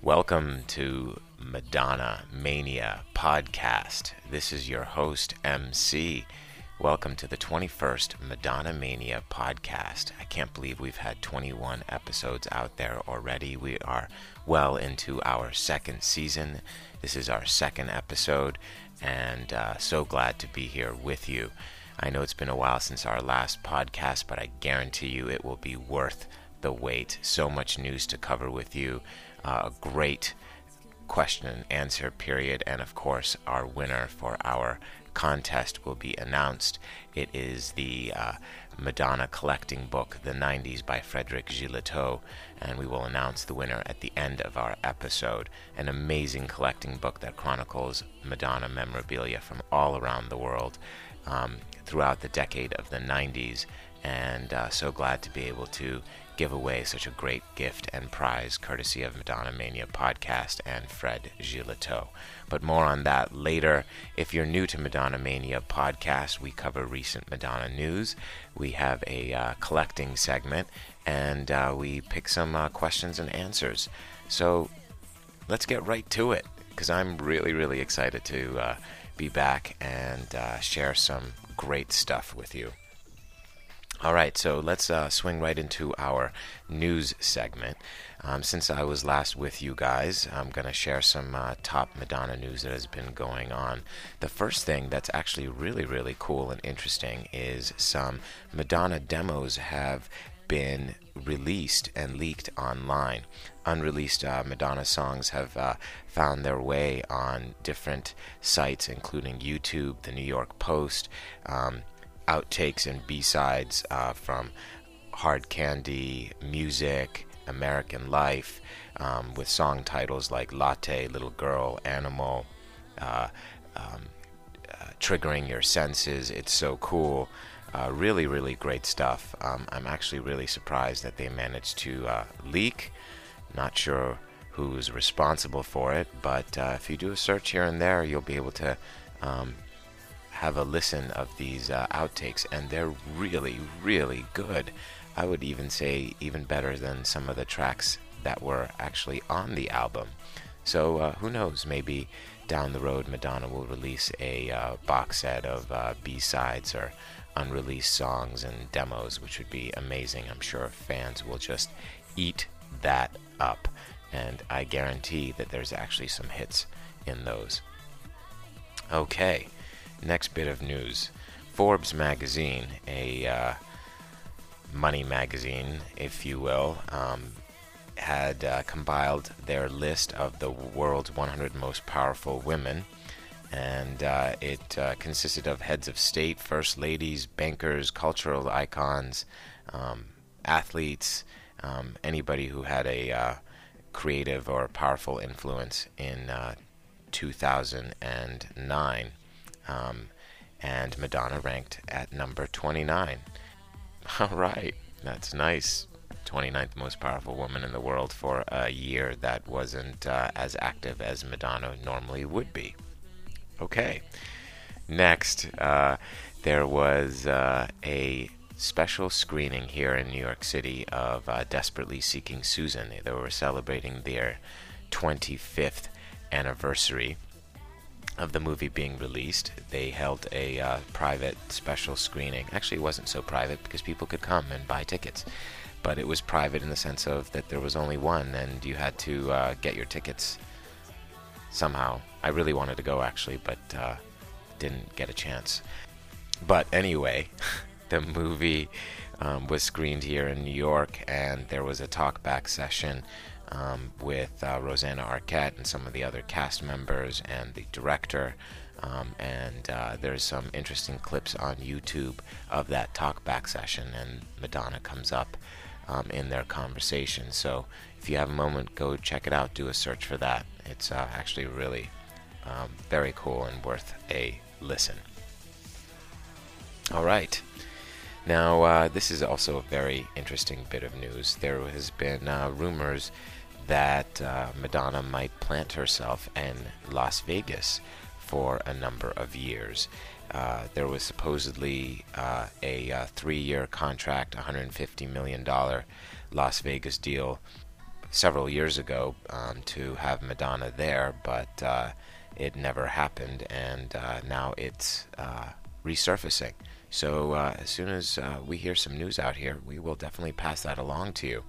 Welcome to Madonna Mania Podcast. This is your host, MC. Welcome to the 21st Madonna Mania Podcast. I can't believe we've had 21 episodes out there already. We are well into our second season. This is our second episode, and uh, so glad to be here with you. I know it's been a while since our last podcast, but I guarantee you it will be worth the wait. So much news to cover with you uh, a great question and answer period, and of course, our winner for our contest will be announced. It is the uh, Madonna collecting book, The 90s by Frederic Gilletteau, and we will announce the winner at the end of our episode. An amazing collecting book that chronicles Madonna memorabilia from all around the world um, throughout the decade of the 90s, and uh, so glad to be able to give away such a great gift and prize courtesy of Madonna Mania podcast and Fred Gilletteau. But more on that later. If you're new to Madonna Mania podcast, we cover recent Madonna news. We have a uh, collecting segment and uh, we pick some uh, questions and answers. So let's get right to it because I'm really, really excited to uh, be back and uh, share some great stuff with you. All right, so let's uh, swing right into our news segment. Um, since I was last with you guys, I'm going to share some uh, top Madonna news that has been going on. The first thing that's actually really, really cool and interesting is some Madonna demos have been released and leaked online. Unreleased uh, Madonna songs have uh, found their way on different sites, including YouTube, the New York Post. Um, outtakes and B-sides uh, from Hard Candy, Music, American Life, um, with song titles like Latte, Little Girl, Animal, uh, um, uh, Triggering Your Senses, It's So Cool. Uh, really, really great stuff. Um, I'm actually really surprised that they managed to uh, leak. Not sure who's responsible for it, but uh, if you do a search here and there, you'll be able to um, have a listen of these uh, outtakes, and they're really, really good. I would even say even better than some of the tracks that were actually on the album. So uh, who knows? Maybe down the road, Madonna will release a uh, box set of uh, B-sides or unreleased songs and demos, which would be amazing. I'm sure fans will just eat that up, and I guarantee that there's actually some hits in those. Okay, next bit of news Forbes magazine, a uh, money magazine, if you will, um, had uh, compiled their list of the world's 100 most powerful women. And uh, it uh, consisted of heads of state, first ladies, bankers, cultural icons, um, athletes, um, anybody who had a uh, creative or powerful influence in uh, 2009. Um, and Madonna ranked at number 29. All right, that's nice. 29th most powerful woman in the world for a year that wasn't uh, as active as Madonna normally would be. Okay, next, uh, there was uh, a special screening here in New York City of uh, Desperately Seeking Susan. They were celebrating their 25th anniversary of the movie being released, they held a uh, private special screening. Actually, it wasn't so private because people could come and buy tickets, but it was private in the sense of that there was only one and you had to uh, get your tickets somehow. I really wanted to go actually, but uh, didn't get a chance. But anyway, the movie um, was screened here in New York, and there was a talkback session um, with uh, Rosanna Arquette and some of the other cast members and the director. Um, and uh, there's some interesting clips on YouTube of that talkback session, and Madonna comes up um, in their conversation. So if you have a moment, go check it out. Do a search for that. It's uh, actually really um, very cool and worth a listen. All right. Now, uh, this is also a very interesting bit of news. There has been uh, rumors that uh, Madonna might plant herself in Las Vegas for a number of years. uh, there was supposedly uh, a uh, three-year contract, $150 million Las Vegas deal several years ago um, to have Madonna there, but uh, it never happened, and uh, now it's resurfacing. So as soon as we hear some news out here, we will definitely pass that along to you.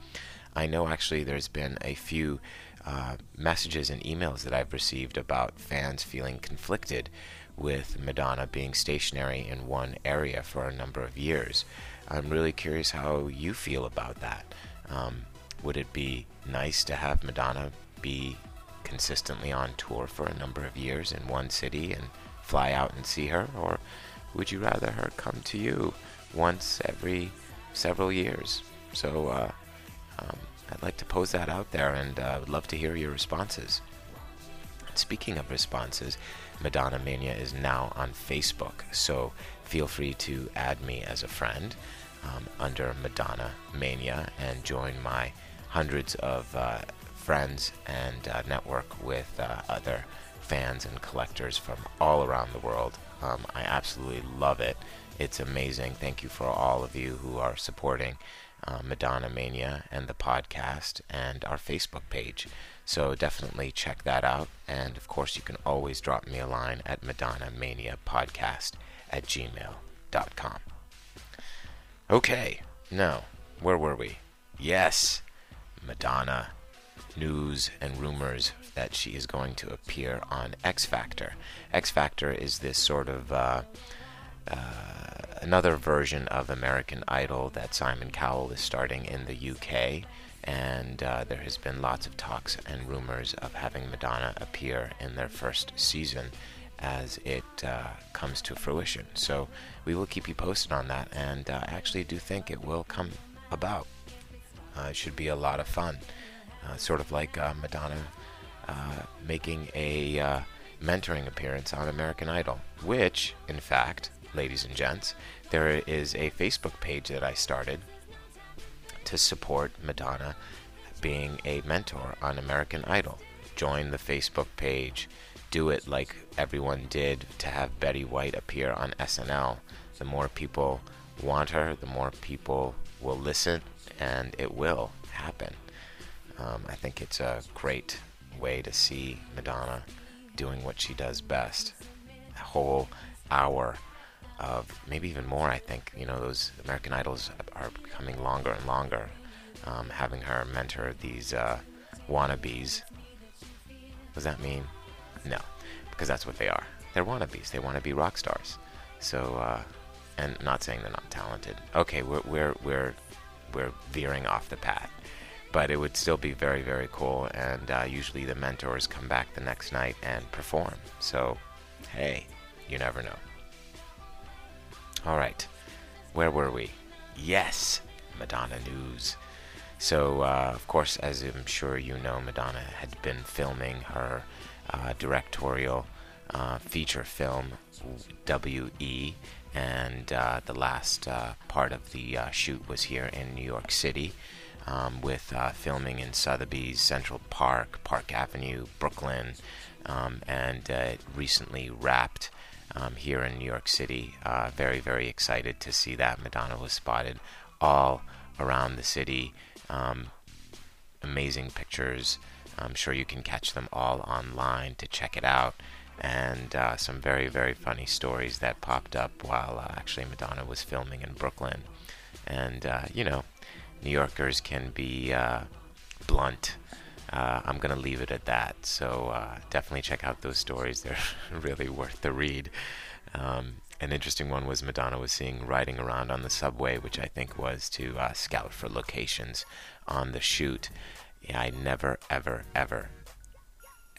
I know actually there's been a few uh, messages and emails that I've received about fans feeling conflicted with Madonna being stationary in one area for a number of years. I'm really curious how you feel about that. Um, would it be nice to have Madonna be consistently on tour for a number of years in one city and fly out and see her? Or would you rather her come to you once every several years? So, uh, um, I'd like to pose that out there and uh, would love to hear your responses. Speaking of responses, Madonna Mania is now on Facebook, so feel free to add me as a friend um, under Madonna Mania and join my hundreds of uh, friends and uh, network with uh, other fans and collectors from all around the world. Um, I absolutely love it. It's amazing. Thank you for all of you who are supporting uh, Madonna Mania and the podcast and our Facebook page. So definitely check that out. And of course, you can always drop me a line at Madonna Mania Podcast at gmail.com. Okay, now, where were we? Yes, Madonna news and rumors that she is going to appear on X Factor. X Factor is this sort of uh, another version of American Idol that Simon Cowell is starting in the UK. And uh, there has been lots of talks and rumors of having Madonna appear in their first season as it uh, comes to fruition. So we will keep you posted on that, and uh, I actually do think it will come about. Uh, it should be a lot of fun. Uh, sort of like Madonna making a mentoring appearance on American Idol, which, in fact, ladies and gents, there is a Facebook page that I started to support Madonna being a mentor on American Idol. Join the Facebook page. Do it like everyone did to have Betty White appear on SNL. The more people want her, the more people will listen, and it will happen. Um, I think it's a great way to see Madonna doing what she does best. A whole hour of maybe even more. I think you know those American Idols are becoming longer and longer. Um, having her mentor these uh, wannabes. Does that mean? No, because that's what they are. They're wannabes. They want to be rock stars. So, uh, and not saying they're not talented. Okay, we're we're we're we're veering off the path, but it would still be very very cool. And uh, usually the mentors come back the next night and perform. So, hey, you never know. All right, where were we? Yes, Madonna news. So, uh, of course, as I'm sure you know, Madonna had been filming her uh, directorial uh, feature film, W.E., and uh, the last uh, part of the uh, shoot was here in New York City. Um, with filming in Sotheby's, Central Park, Park Avenue, Brooklyn, um, and recently wrapped um, here in New York City. Uh, very, very excited to see that. Madonna was spotted all around the city. Um, amazing pictures. I'm sure you can catch them all online to check it out. And uh, some very, very funny stories that popped up while uh, actually Madonna was filming in Brooklyn. And, uh, you know, New Yorkers can be uh, blunt uh, I'm going to leave it at that. So uh, definitely check out those stories. They're really worth the read. Um, an interesting one was Madonna was seen riding around on the subway, which I think was to uh, scout for locations on the shoot. Yeah, I never, ever, ever,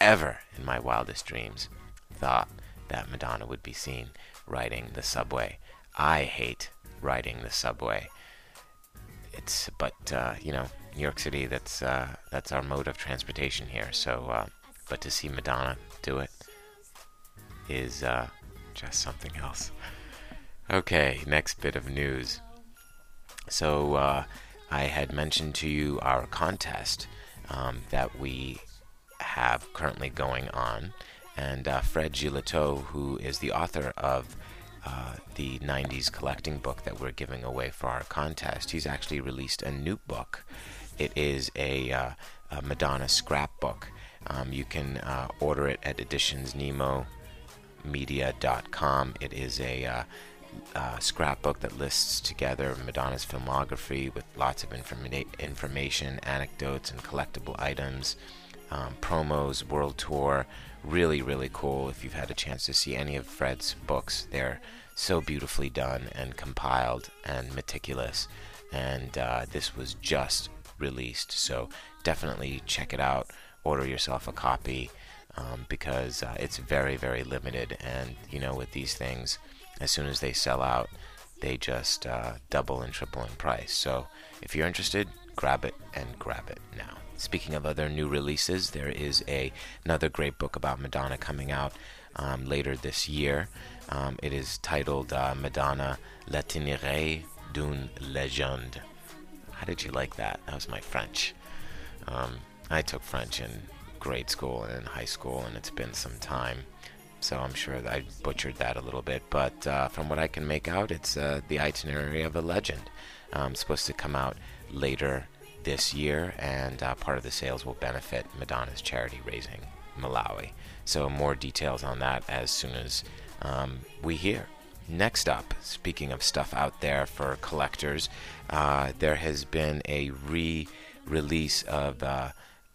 ever in my wildest dreams thought that Madonna would be seen riding the subway. I hate riding the subway. It's, but, uh, you know, New York City. That's uh, that's our mode of transportation here. So, uh, but to see Madonna do it is uh, just something else. Okay, next bit of news. So uh, I had mentioned to you our contest um, that we have currently going on, and uh, Fred Gilletteau, who is the author of uh, the 90s collecting book that we're giving away for our contest. He's actually released a new book. It is a, uh, a Madonna scrapbook. Um, you can uh, order it at editionsnemomedia.com. It is a uh, uh, scrapbook that lists together Madonna's filmography with lots of informa- information, anecdotes, and collectible items, um, promos, world tour. Really, really cool. If you've had a chance to see any of Fred's books, they're so beautifully done and compiled and meticulous. And uh, this was just released, so definitely check it out. Order yourself a copy um, because uh, it's very, very limited. And you know, with these things, as soon as they sell out, they just uh, double and triple in price. So if you're interested, grab it and grab it now. Speaking of other new releases, there is a another great book about Madonna coming out um, later this year. Um, it is titled uh, Madonna L'itinéraire d'une légende. How did you like that? That was my French. Um, I took French in grade school and in high school, and it's been some time so I'm sure I butchered that a little bit. But uh, from what I can make out, it's uh, the itinerary of a legend. Um, supposed to come out later this year, and uh, part of the sales will benefit Madonna's charity raising Malawi. So more details on that as soon as um, we hear. Next up, speaking of stuff out there for collectors, uh, there has been a re-release of uh,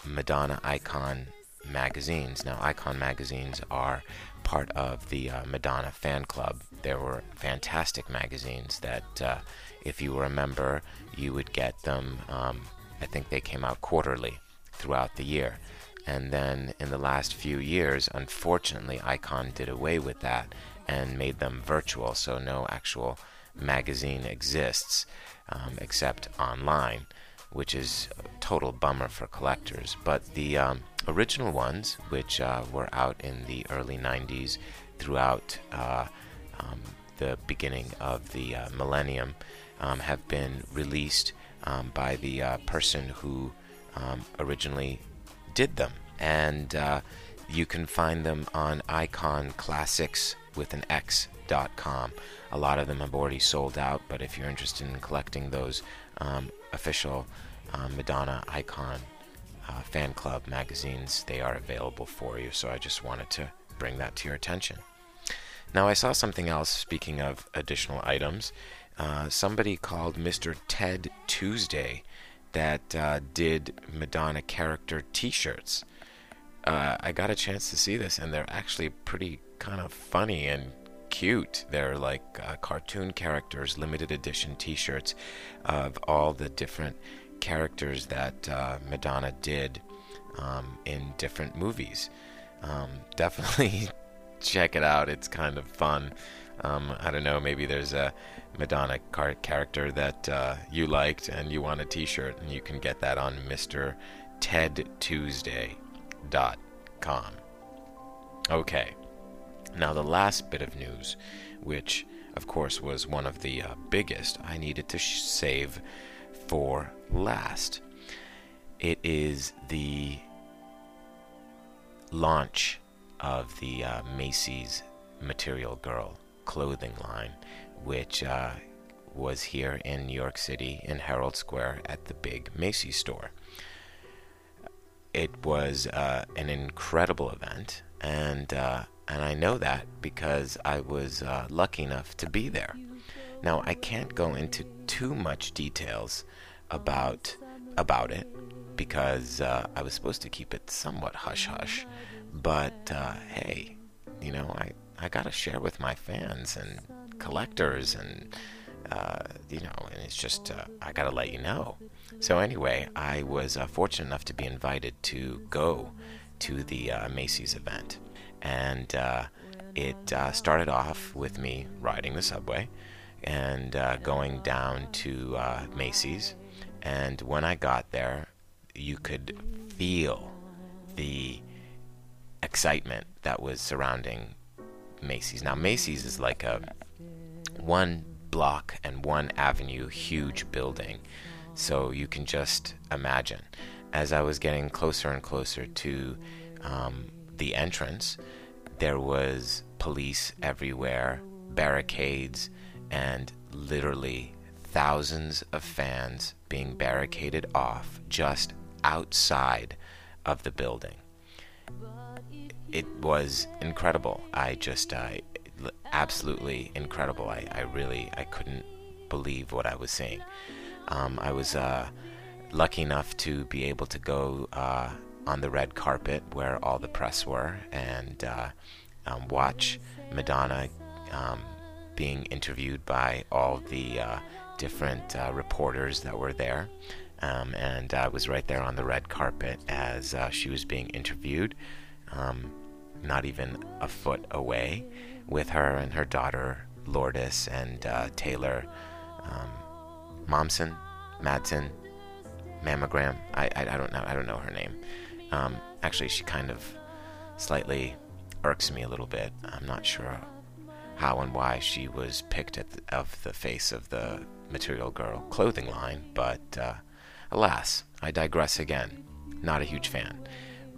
Madonna Icon magazines. Now, Icon magazines are part of the uh, Madonna fan club. There were fantastic magazines that, uh, if you were a member, you would get them. Um, I think they came out quarterly throughout the year. And then in the last few years, unfortunately, Icon did away with that and made them virtual, so no actual magazine exists um, except online, which is a total bummer for collectors. But the um, original ones, which uh, were out in the early 90s throughout uh, um, the beginning of the uh, millennium, um, have been released um, by the uh, person who um, originally did them. And uh, you can find them on Icon Classics with an X.com. A lot of them have already sold out, but if you're interested in collecting those um, official um, Madonna Icon uh, fan club magazines, they are available for you. So I just wanted to bring that to your attention. Now, I saw something else, speaking of additional items. Uh, somebody called Mr. Ted Tuesday that uh, did Madonna character t shirts. Uh, I got a chance to see this, and they're actually pretty kind of funny and cute. They're like uh, cartoon characters, limited edition t shirts of all the different characters that uh, Madonna did um, in different movies. Um, definitely check it out. It's kind of fun. Um, I don't know, maybe there's a Madonna car- character that uh, you liked and you want a t shirt, and you can get that on MrTedTuesday.com. Okay, now the last bit of news, which of course was one of the uh, biggest, I needed to sh- save for last. It is the launch of the uh, Macy's Material Girl clothing line, which uh, was here in New York City in Herald Square at the big Macy's store. It was uh, an incredible event, and uh, and I know that because I was uh, lucky enough to be there. Now I can't go into too much details about about it because uh, I was supposed to keep it somewhat hush hush. But uh, hey, you know, I, I gotta share with my fans and collectors, and uh, you know, and it's just I gotta let you know. So anyway, I was uh, fortunate enough to be invited to go to the uh, Macy's event, and it started off with me riding the subway and going down to Macy's and when I got there, you could feel the excitement that was surrounding Macy's. Now, Macy's is like a one block and one avenue huge building. So you can just imagine. As I was getting closer and closer to um, the entrance, there was police everywhere barricades and literally thousands of fans being barricaded off just outside of the building. It was incredible. I just, uh, absolutely incredible. I, I really, I couldn't believe what I was seeing. Um, I was uh, lucky enough to be able to go uh, on the red carpet where all the press were and uh, um, watch Madonna um, being interviewed by all the uh, different uh, reporters that were there. Um, and I was right there on the red carpet as uh, she was being interviewed, um, not even a foot away, with her and her daughter Lourdes and Taylor um, Momsen, Madsen, Mammogram. I, I, I, don't know. I don't know her name. Um, actually, she kind of slightly irks me a little bit. I'm not sure how and why she was picked at the, of the face of the Material Girl clothing line, but uh, alas, I digress again. Not a huge fan.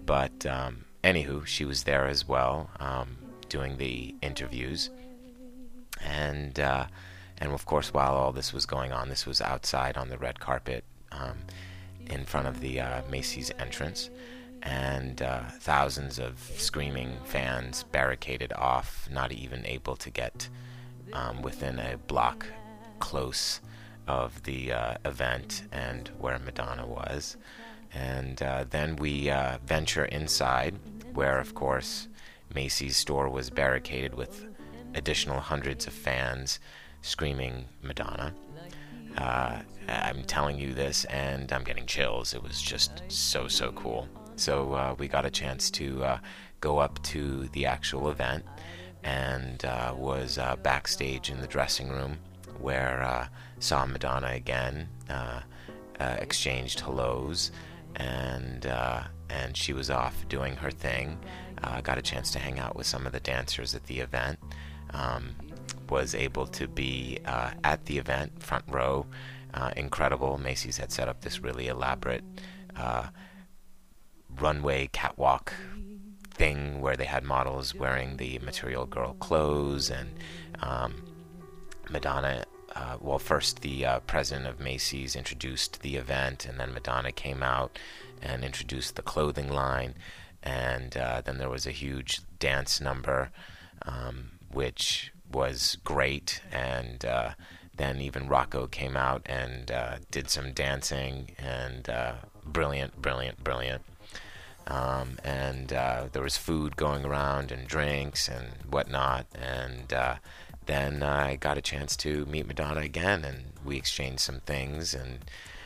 But um, anywho, she was there as well, um, doing the interviews, and uh, and of course, while all this was going on, this was outside on the red carpet um, in front of the uh, Macy's entrance and uh, thousands of screaming fans barricaded off, not even able to get um, within a block close of the uh, event and where Madonna was. And uh, then we uh, venture inside, where, of course, Macy's store was barricaded with additional hundreds of fans screaming Madonna. Uh, I'm telling you this, and I'm getting chills. It was just so, so cool. So uh, we got a chance to uh, go up to the actual event and uh, was uh, backstage in the dressing room where uh, saw Madonna again, exchanged hellos, and and she was off doing her thing. got a chance to hang out with some of the dancers at the event. Um, was able to be at the event, front row. incredible. Macy's had set up this really elaborate runway catwalk thing where they had models wearing the Material Girl clothes and um, Madonna. Uh, well, first the uh, president of Macy's introduced the event, and then Madonna came out and introduced the clothing line, and uh, then there was a huge dance number, um, which was great, and uh, then even Rocco came out and uh, did some dancing, and uh, brilliant, brilliant, brilliant. Um, and uh, there was food going around and drinks and whatnot. And uh, then I got a chance to meet Madonna again, and we exchanged some things. And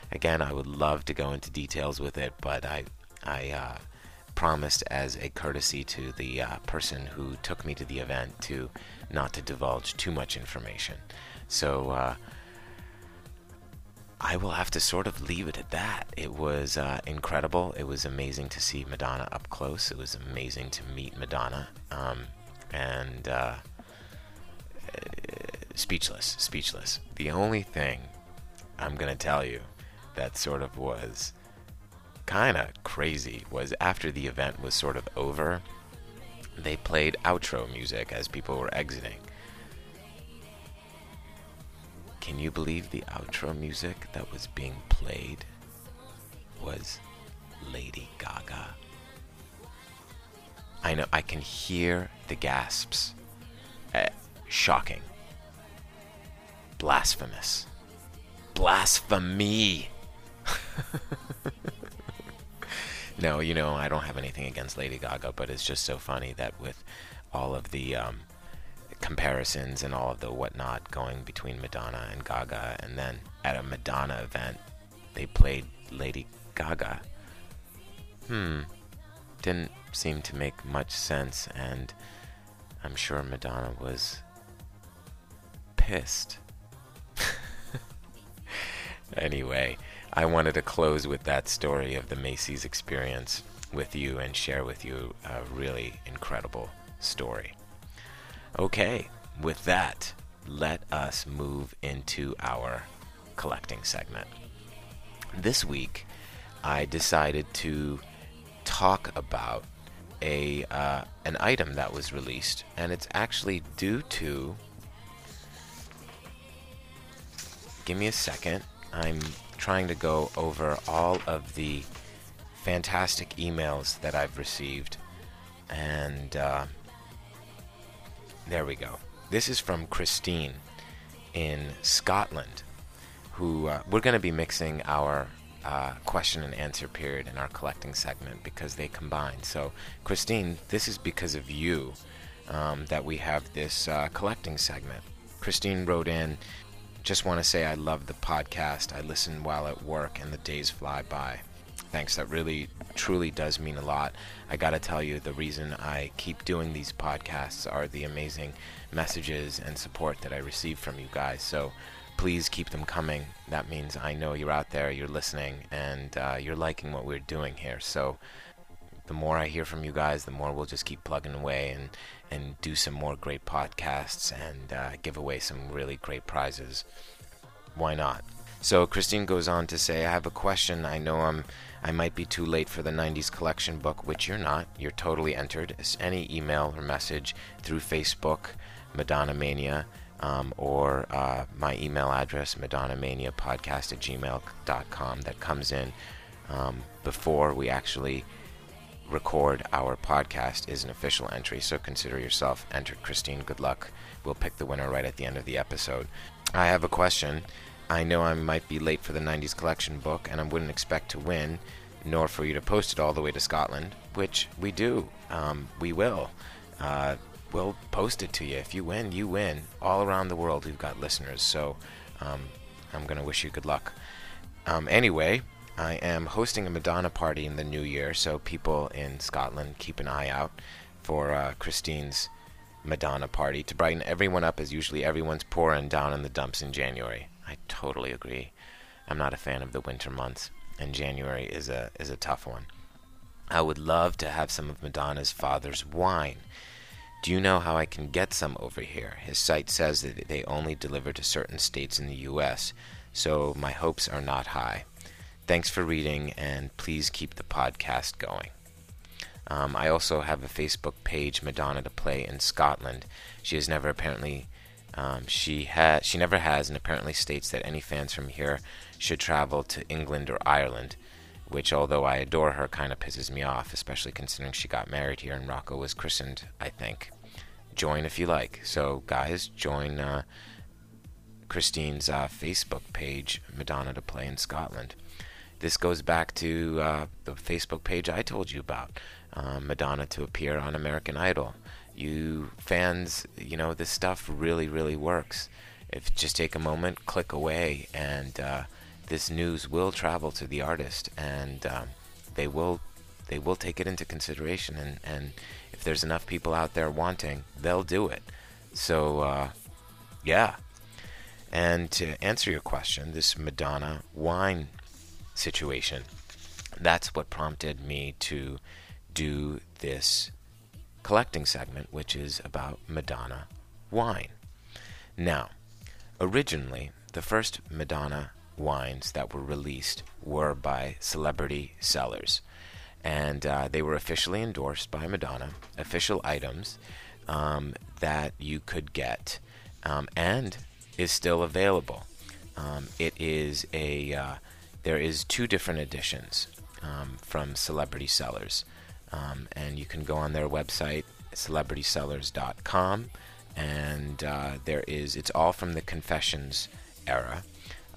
again, I would love to go into details with it, but I, I promised as a courtesy to the uh, person who took me to the event to not to divulge too much information. So uh, I will have to sort of leave it at that. It was uh, incredible. It was amazing to see Madonna up close. It was amazing to meet Madonna. Um, and uh, speechless, speechless. The only thing I'm going to tell you that sort of was kind of crazy was after the event was sort of over, they played outro music as people were exiting. Can you believe the outro music that was being played was Lady Gaga? I know, I can hear the gasps. Uh, shocking. Blasphemous. Blasphemy! no, you know, I don't have anything against Lady Gaga, but it's just so funny that with all of the um, comparisons and all of the whatnot going between Madonna and Gaga. And then at a Madonna event, they played Lady Gaga. Hmm. Didn't seem to make much sense, and I'm sure Madonna was pissed. anyway, I wanted to close with that story of the Macy's experience with you and share with you a really incredible story. Okay, with that, let us move into our collecting segment. This week, I decided to talk about a uh, an item that was released, and it's actually due to give me a second. I'm trying to go over all of the fantastic emails that I've received. And uh, there we go. This is from Christine in Scotland, who uh, we're going to be mixing our uh, question and answer period in our collecting segment because they combine. So, Christine, this is because of you um, that we have this uh, collecting segment. Christine wrote in, just want to say I love the podcast. I listen while at work and the days fly by. Thanks, that really, truly does mean a lot. I gotta tell you, the reason I keep doing these podcasts are the amazing messages and support that I receive from you guys. So, please keep them coming. That means I know you're out there, you're listening, and uh, you're liking what we're doing here. So the more I hear from you guys, the more we'll just keep plugging away and and do some more great podcasts and uh, give away some really great prizes. Why not? So Christine goes on to say, I have a question. I know I'm I might be too late for the 90s collection book, which you're not. You're totally entered. Any email or message through Facebook, Madonna Mania, um, or uh, my email address, madonnamaniapodcast at gmail.com, that comes in um, before we actually record our podcast is an official entry. So consider yourself entered, Christine. Good luck. We'll pick the winner right at the end of the episode. I have a question. I know I might be late for the 90s collection book, and I wouldn't expect to win, nor for you to post it all the way to Scotland, which we do. Um, we will. Uh, we'll post it to you. If you win, you win. All around the world, we've got listeners. So um, I'm going to wish you good luck. Um, anyway, I am hosting a Madonna party in the new year, so people in Scotland keep an eye out for uh, Christine's Madonna party to brighten everyone up as usually everyone's poor and down in the dumps in January. I totally agree. I'm not a fan of the winter months, and January is a is a tough one. I would love to have some of Madonna's father's wine. Do you know how I can get some over here? His site says that they only deliver to certain states in the U.S., so my hopes are not high. Thanks for reading, and please keep the podcast going. Um, I also have a Facebook page, Madonna to Play in Scotland. She has never apparently, um, she has, she never has, and apparently states that any fans from here should travel to England or Ireland which, although I adore her, kind of pisses me off, especially considering she got married here and Rocco was christened, I think. Join if you like. So, guys, join uh, Christine's uh, Facebook page, Madonna to Play in Scotland. This goes back to uh, the Facebook page I told you about, um, Madonna to appear on American Idol. You fans, you know, this stuff really, really works. If just take a moment, click away, and uh, this news will travel to the artist, and um, they will they will take it into consideration. And, and if there's enough people out there wanting, they'll do it. So uh, yeah. And to answer your question, this Madonna wine situation, that's what prompted me to do this collecting segment, which is about Madonna wine. Now, originally, the first Madonna wines that were released were by Celebrity Cellars. And uh, they were officially endorsed by Madonna, official items um, that you could get um, and is still available. Um, it is a, uh, there is two different editions um, from Celebrity Cellars. Um, and you can go on their website, celebritycellars.com, and uh, there is, it's all from the Confessions era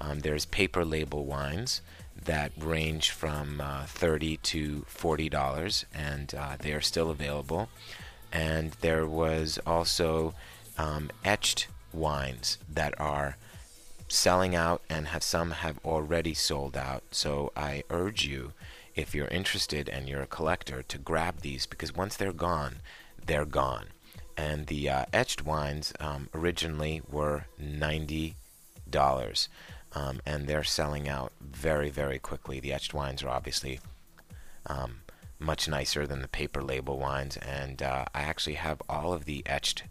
um, there's paper label wines that range from uh, 30 to 40 dollars, and uh, they are still available. And there was also um, etched wines that are selling out, and have some have already sold out. So I urge you, if you're interested and you're a collector, to grab these because once they're gone, they're gone. And the uh, etched wines um, originally were ninety dollars um, and they're selling out very, very quickly. The etched wines are obviously um, much nicer than the paper label wines, and uh, I actually have all of the etched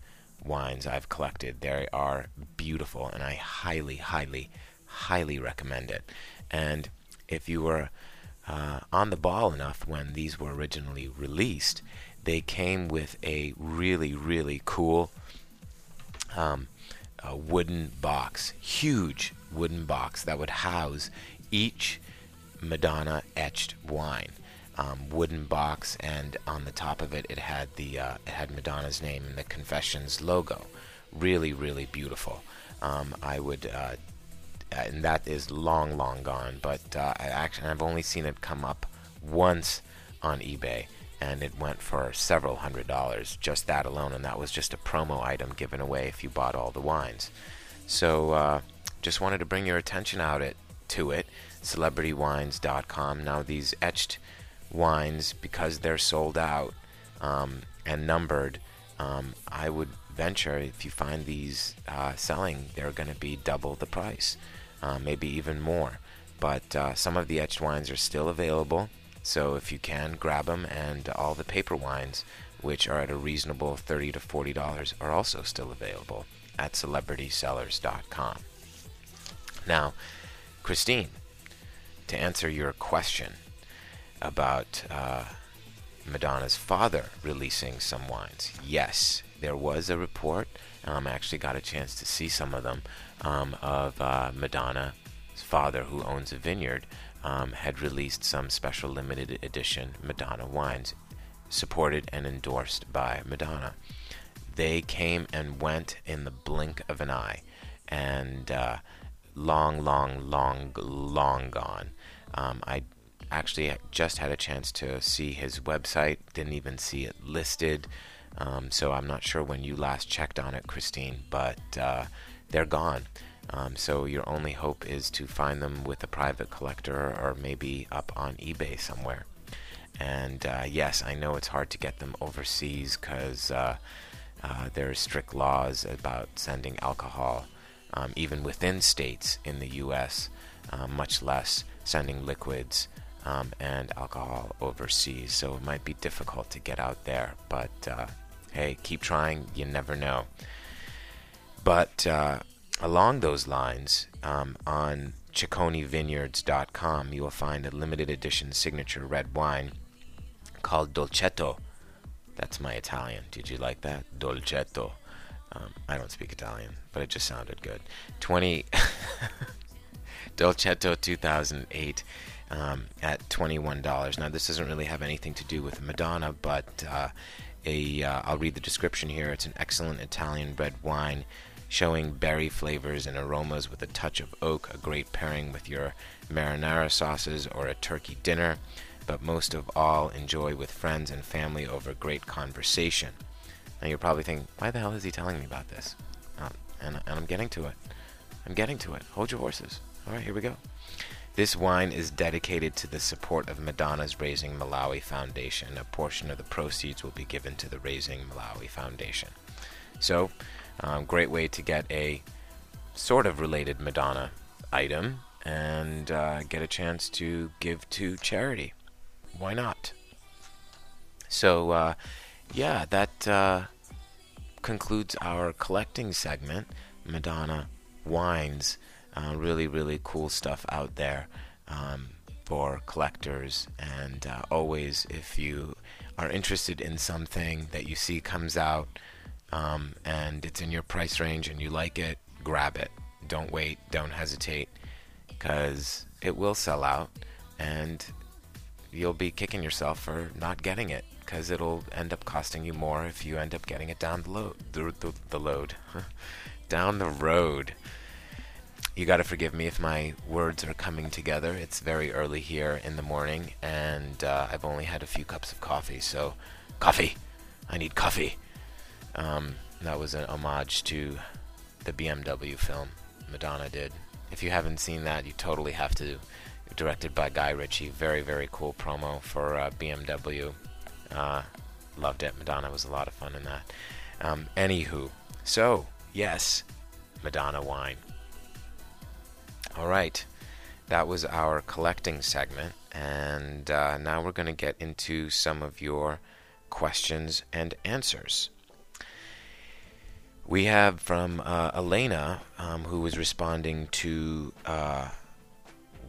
wines I've collected. They are beautiful, and I highly, highly, highly recommend it. And if you were uh, on the ball enough when these were originally released, they came with a really, really cool um, wooden box, huge wooden box that would house each Madonna etched wine. Um, wooden box, and on the top of it, it had the uh, it had Madonna's name and the Confessions logo. Really, really beautiful. Um, I would, uh, and that is long, long gone. But uh, I actually, I've only seen it come up once on eBay, and it went for several hundred dollars just that alone, and that was just a promo item given away if you bought all the wines. So, uh, just wanted to bring your attention out it to it. CelebrityWines.com. Now these etched wines, because they're sold out um, and numbered, um, I would venture if you find these uh, selling, they're going to be double the price, uh, maybe even more. But uh, some of the etched wines are still available, so if you can, grab them. And all the paper wines, which are at a reasonable thirty to forty dollars, are also still available at CelebrityCellars.com. Now, Christine, to answer your question about uh, Madonna's father releasing some wines. Yes, there was a report. Um, I actually got a chance to see some of them um, of uh, Madonna's father, who owns a vineyard, um, had released some special limited edition Madonna wines, supported and endorsed by Madonna. They came and went in the blink of an eye, and uh, long, long, long, long gone. Um, I actually just had a chance to see his website, didn't even see it listed. Um, so I'm not sure when you last checked on it, Christine, but uh, they're gone. Um, so your only hope is to find them with a private collector or maybe up on eBay somewhere. And uh, yes, I know it's hard to get them overseas because uh, uh, there are strict laws about sending alcohol, um, even within states in the U.S., uh, much less sending liquids um, and alcohol overseas. So it might be difficult to get out there, but uh, hey, keep trying. You never know. But uh, along those lines, um, on CicconeVineyards.com, you will find a limited edition signature red wine called Dolcetto. That's my Italian. Did you like that? Dolcetto. Um, I don't speak Italian, but it just sounded good. 20 Dolcetto 2008 um, at $21. Now, this doesn't really have anything to do with Madonna, but uh, a uh, I'll read the description here. It's an excellent Italian red wine showing berry flavors and aromas with a touch of oak, a great pairing with your marinara sauces or a turkey dinner, but most of all, enjoy with friends and family over great conversation. Now, you're probably thinking, why the hell is he telling me about this? Um, and, and I'm getting to it. I'm getting to it. Hold your horses. All right, here we go. This wine is dedicated to the support of Madonna's Raising Malawi Foundation. A portion of the proceeds will be given to the Raising Malawi Foundation. So, um, great way to get a sort of related Madonna item and uh, get a chance to give to charity. Why not? So, uh, yeah, that uh, concludes our collecting segment, Madonna Wines. Uh, really, really cool stuff out there um, for collectors. And uh, always, if you are interested in something that you see comes out um, and it's in your price range and you like it, grab it. Don't wait, don't hesitate, because it will sell out and you'll be kicking yourself for not getting it because it'll end up costing you more if you end up getting it down the load. The, the, the load. down the road. You got to forgive me if my words are coming together. It's very early here in the morning, and uh, I've only had a few cups of coffee. So, coffee! I need coffee! Um, that was an homage to the BMW film Madonna did. If you haven't seen that, you totally have to. Directed by Guy Ritchie. Very, very cool promo for uh, BMW. Uh, loved it. Madonna was a lot of fun in that. Um, anywho, so, yes, Madonna wine. All right, that was our collecting segment, and uh, now we're going to get into some of your questions and answers. We have from uh, Elena, um, who was responding to uh,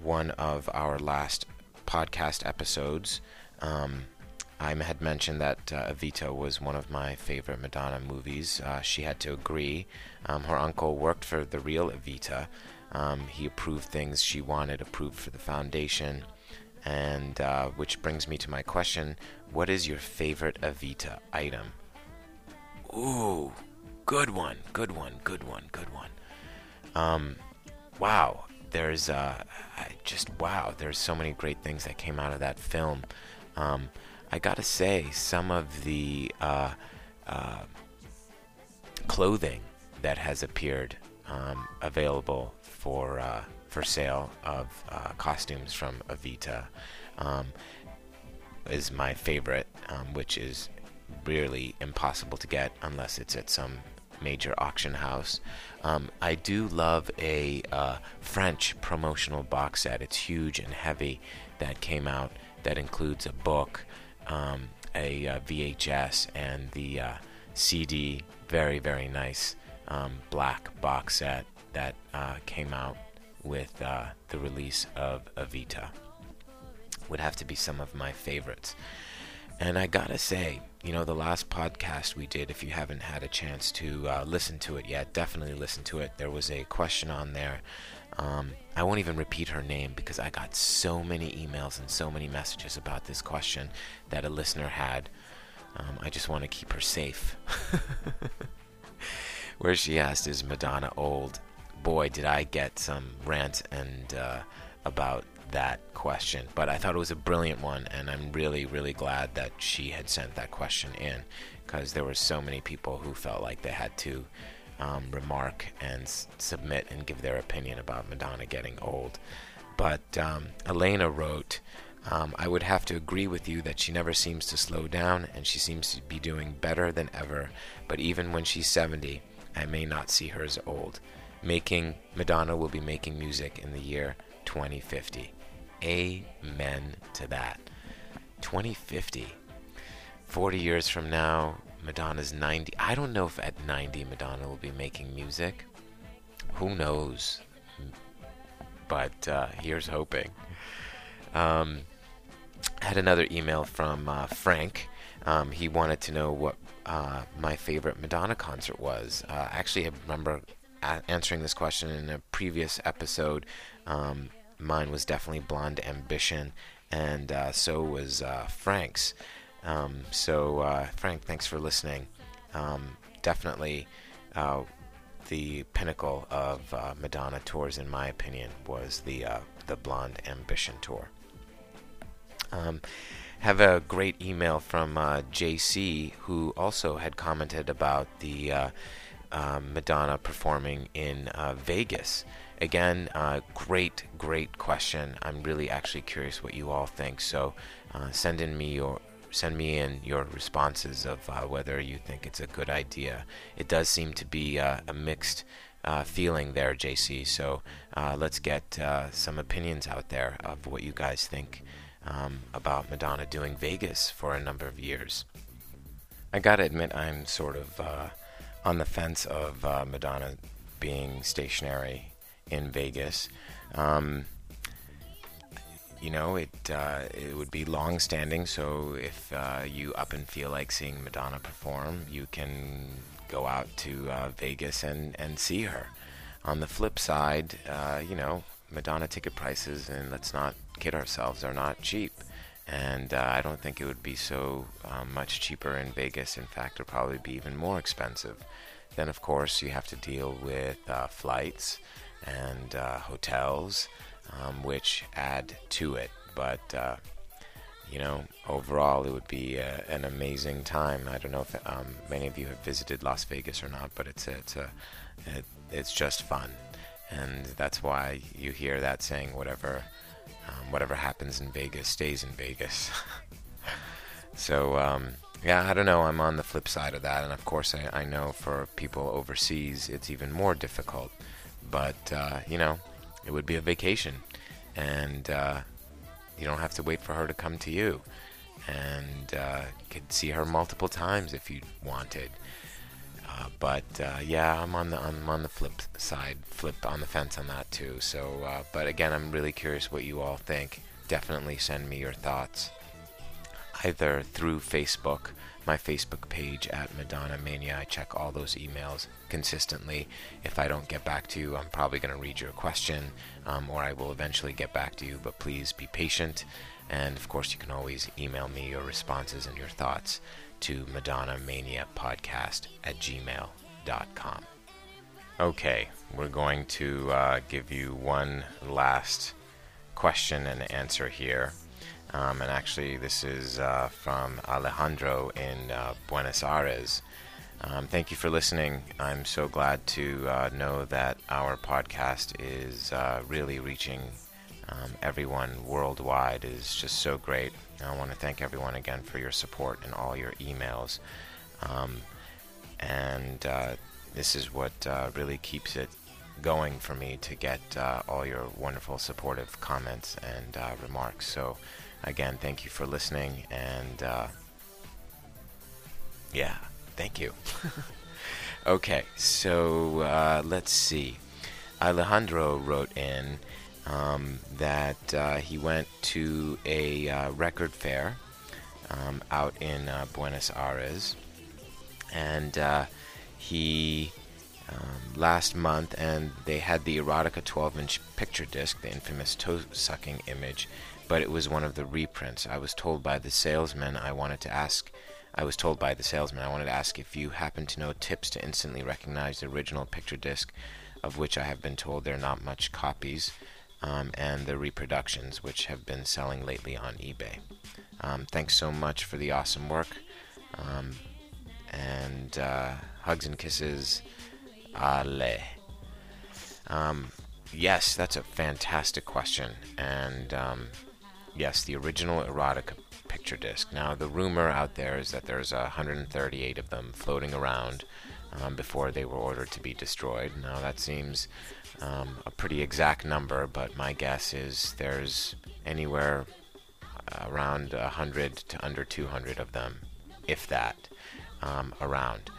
one of our last podcast episodes. Um, I had mentioned that uh, Evita was one of my favorite Madonna movies. Uh, she had to agree. Um, her uncle worked for the real Evita, Um, he approved things she wanted approved for the foundation. And uh, which brings me to my question What is your favorite Evita item? Ooh, good one, good one, good one, good one. Um, wow, there's uh, just wow, there's so many great things that came out of that film. Um, I gotta say, some of the uh, uh, clothing that has appeared um, available for uh, for sale of uh, costumes from Evita um, is my favorite, um, which is really impossible to get unless it's at some major auction house. Um, I do love a uh, French promotional box set. It's huge and heavy that came out that includes a book, um, a uh, VHS, and the uh, CD. Very, very nice um, black box set that uh, came out with uh, the release of Evita. Would have to be some of my favorites. And I gotta say, you know, the last podcast we did, if you haven't had a chance to uh, listen to it yet, definitely listen to it. There was a question on there. Um, I won't even repeat her name because I got so many emails and so many messages about this question that a listener had. Um, I just want to keep her safe. Where she asked, Is Madonna old? Boy, did I get some rant and uh, about that question, but I thought it was a brilliant one, and I'm really, really glad that she had sent that question in because there were so many people who felt like they had to um, remark and s- submit and give their opinion about Madonna getting old. But um, Elena wrote, um, I would have to agree with you that she never seems to slow down and she seems to be doing better than ever. But even when she's 70, I may not see her as old. Making Madonna will be making music in the year 2050. Amen to that. 2050. 40 years from now, Madonna's 90. I don't know if at 90 Madonna will be making music. Who knows? But uh, here's hoping. Um, I had another email from uh, Frank. Um, he wanted to know what uh, my favorite Madonna concert was. Uh, actually, I remember answering this question in a previous episode. Um, mine was definitely Blonde Ambition, and uh, so was uh, Frank's. Um, so, uh, Frank, thanks for listening. Um, definitely uh, the pinnacle of uh, Madonna tours, in my opinion, was the uh, the Blonde Ambition tour. Um, have a great email from JC, who also had commented about the uh, Madonna performing in uh, Vegas. Again, uh, great, great question. I'm really actually curious what you all think. So uh, send in me your send me in your responses of uh, whether you think it's a good idea. It does seem to be uh, a mixed uh, feeling there, JC. So let's get some opinions out there of what you guys think um, about Madonna doing Vegas for a number of years. I gotta admit, I'm sort of on the fence of uh, Madonna being stationary in Vegas. Um, you know, it uh, it would be long standing. So if uh, you up and feel like seeing Madonna perform, you can go out to uh, Vegas and and see her. On the flip side, uh, you know, Madonna ticket prices, and let's not kid ourselves, are not cheap. And uh, I don't think it would be so um, much cheaper in Vegas. In fact, it'd probably be even more expensive. Then, of course, you have to deal with uh, flights and uh, hotels, um, which add to it. But uh, you know, overall, it would be a, an amazing time. I don't know if um, many of you have visited Las Vegas or not, but it's a, it's a, it, it's just fun, and that's why you hear that saying, "Whatever, um, whatever happens in Vegas stays in Vegas." so. Um, yeah, I don't know. I'm on the flip side of that, and of course, I, I know for people overseas, it's even more difficult. But uh, you know, it would be a vacation, and uh, you don't have to wait for her to come to you, and uh, could see her multiple times if you wanted. Uh, but uh, yeah, I'm on the I'm on the flip side, flip on the fence on that too. So, uh, but again, I'm really curious what you all think. Definitely send me your thoughts. either through Facebook, my Facebook page at Madonna Mania. I check all those emails consistently. If I don't get back to you, I'm probably going to read your question, um, or I will eventually get back to you. But please be patient. And of course, you can always email me your responses and your thoughts to Madonna Mania Podcast at gmail.com. Okay, we're going to uh, give you one last question and answer here. Um, and actually, this is uh, from Alejandro in uh, Buenos Aires. Um, thank you for listening. I'm so glad to uh, know that our podcast is uh, really reaching um, everyone worldwide. is just so great. I want to thank everyone again for your support and all your emails. Um, and uh, this is what uh, really keeps it going for me to get all your wonderful supportive comments and remarks. So, again, thank you for listening, and uh, yeah, thank you. okay, so uh, let's see. Alejandro wrote in um, that uh, he went to a uh, record fair um, out in uh, Buenos Aires, and uh, he um, last month, and they had the Erotica 12-inch picture disc, the infamous toe-sucking image, but it was one of the reprints. I was told by the salesman I wanted to ask. I was told by the salesman I wanted to ask if you happen to know tips to instantly recognize the original picture disc, of which I have been told there are not much copies, um, and the reproductions, which have been selling lately on eBay. Um, thanks so much for the awesome work, um, and uh, hugs and kisses. Ale. Um, yes, that's a fantastic question, and um, yes, the original erotica picture disc. Now, the rumor out there is that there's 138 of them floating around um, before they were ordered to be destroyed. Now, that seems um, a pretty exact number, but my guess is there's anywhere around 100 to under 200 of them, if that, um, around.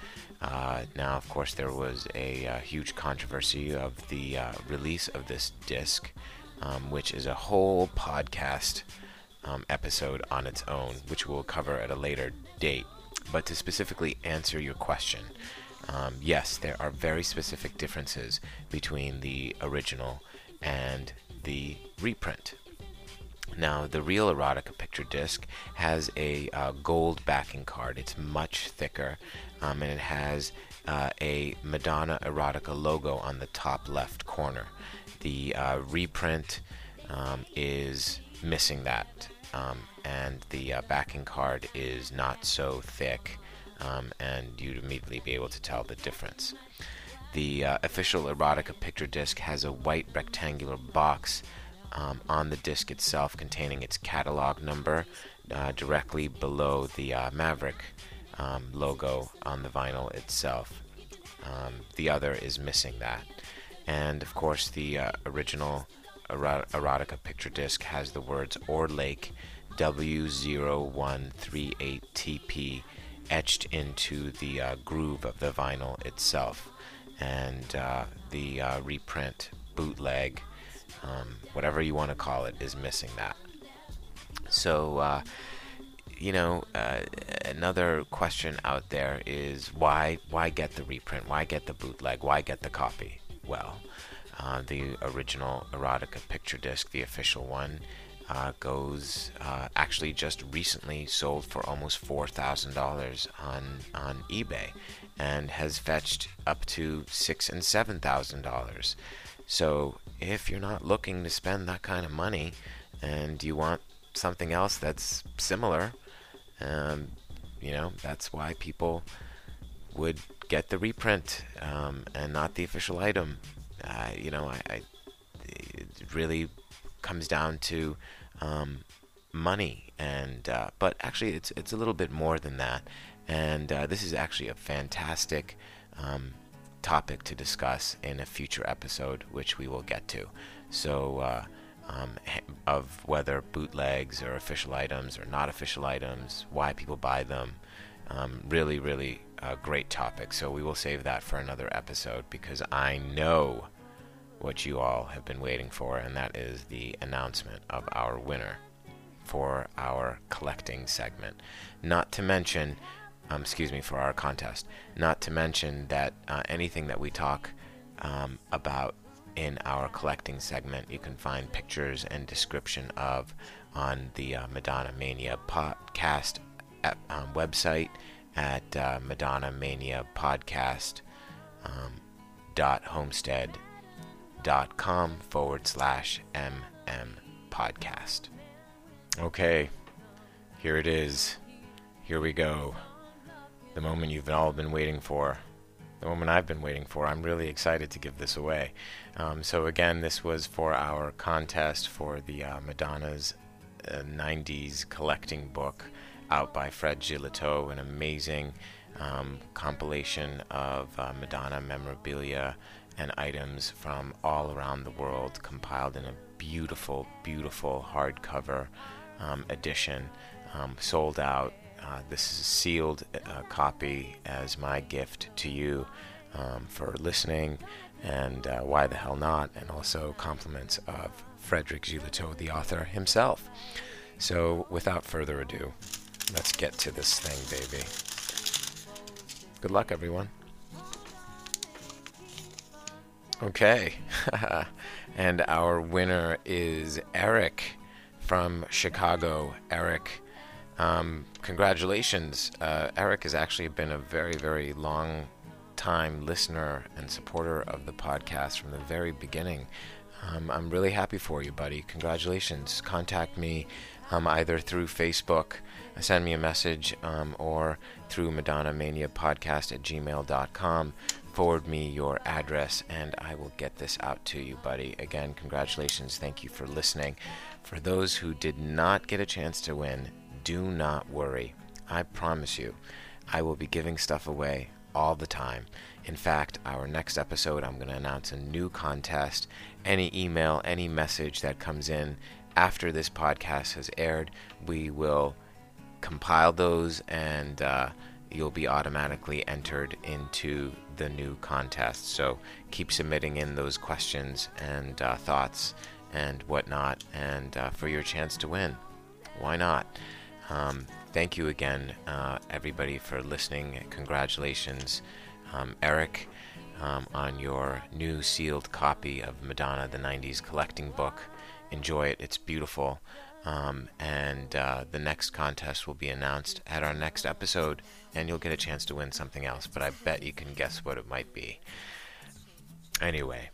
Uh, now, of course, there was a, a uh, huge controversy of the uh, release of this disc um, which is a whole podcast um, episode on its own, which we'll cover at a later date. But to specifically answer your question, um, yes, there are very specific differences between the original and the reprint. Now, the real erotica picture disc has a uh, gold backing card. It's much thicker, um, and it has uh, a Madonna erotica logo on the top left corner. The uh, reprint um, is missing that, um, and the uh, backing card is not so thick, um, and you'd immediately be able to tell the difference. The uh, official erotica picture disc has a white rectangular box um, on the disc itself containing its catalog number uh, directly below the uh, Maverick um, logo on the vinyl itself. Um, the other is missing that and of course the uh, original erotica picture disc has the words or lake w0138tp etched into the uh, groove of the vinyl itself and uh, the uh, reprint bootleg um, whatever you want to call it is missing that so uh, you know, uh, another question out there is why why get the reprint? Why get the bootleg? Why get the copy? well. Uh, the original erotica picture disc, the official one, uh, goes uh, actually just recently sold for almost four thousand dollars on on eBay, and has fetched up to six and seven thousand dollars. So if you're not looking to spend that kind of money, and you want something else that's similar, um, you know that's why people would get the reprint um, and not the official item. Uh, you know, I, I, it really comes down to um, money, and uh, but actually, it's it's a little bit more than that. And uh, this is actually a fantastic um, topic to discuss in a future episode, which we will get to. So. Uh, um, of whether bootlegs or official items or not official items, why people buy them, um, really, really a great topic, so we will save that for another episode because I know what you all have been waiting for, and that is the announcement of our winner for our collecting segment. Not to mention, um, excuse me, for our contest. Not to mention that uh, anything that we talk um, about in our collecting segment, you can find pictures and description of on the uh, Madonna Mania podcast at, um, website at uh, Madonna Mania podcast um, dot homestead dot com forward slash mm podcast. Okay, here it is. Here we go. The moment you've all been waiting for. The moment I've been waiting for. I'm really excited to give this away. Um, so, again, this was for our contest for the uh, Madonna's uh, 90s collecting book out by Fred Gilletteau, an amazing um, compilation of uh, Madonna memorabilia and items from all around the world, compiled in a beautiful, beautiful hardcover um, edition, um, sold out. Uh, this is a sealed uh, copy as my gift to you um, for listening, and uh, why the hell not? And also compliments of Frederick Gilletteau, the author himself. So, without further ado, let's get to this thing, baby. Good luck, everyone. Okay. and our winner is Eric from Chicago. Eric, um, congratulations. Uh, Eric has actually been a very, very long time listener and supporter of the podcast from the very beginning. Um, I'm really happy for you, buddy. Congratulations. Contact me um, either through Facebook, send me a message, um, or through Madonna Mania Podcast at gmail.com forward me your address and I will get this out to you, buddy. Again, congratulations. Thank you for listening. For those who did not get a chance to win, do not worry. I promise you, I will be giving stuff away all the time. In fact, our next episode, I'm going to announce a new contest. Any email, any message that comes in after this podcast has aired, we will compile those and uh, you'll be automatically entered into the new contest. So keep submitting in those questions and uh, thoughts and whatnot, and uh, for your chance to win. Why not? Um, thank you again, uh, everybody, for listening. Congratulations, um, Eric, um, on your new sealed copy of Madonna the 90s collecting book. Enjoy it, it's beautiful. Um, and uh, the next contest will be announced at our next episode, and you'll get a chance to win something else. But I bet you can guess what it might be. Anyway,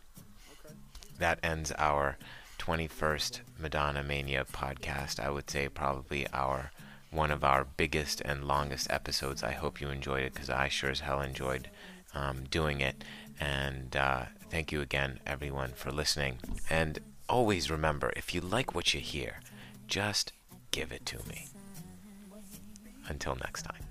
that ends our 21st Madonna Mania podcast. I would say probably our one of our biggest and longest episodes. I hope you enjoyed it because I sure as hell enjoyed um, doing it. And uh, thank you again, everyone, for listening. And always remember if you like what you hear, just give it to me. Until next time.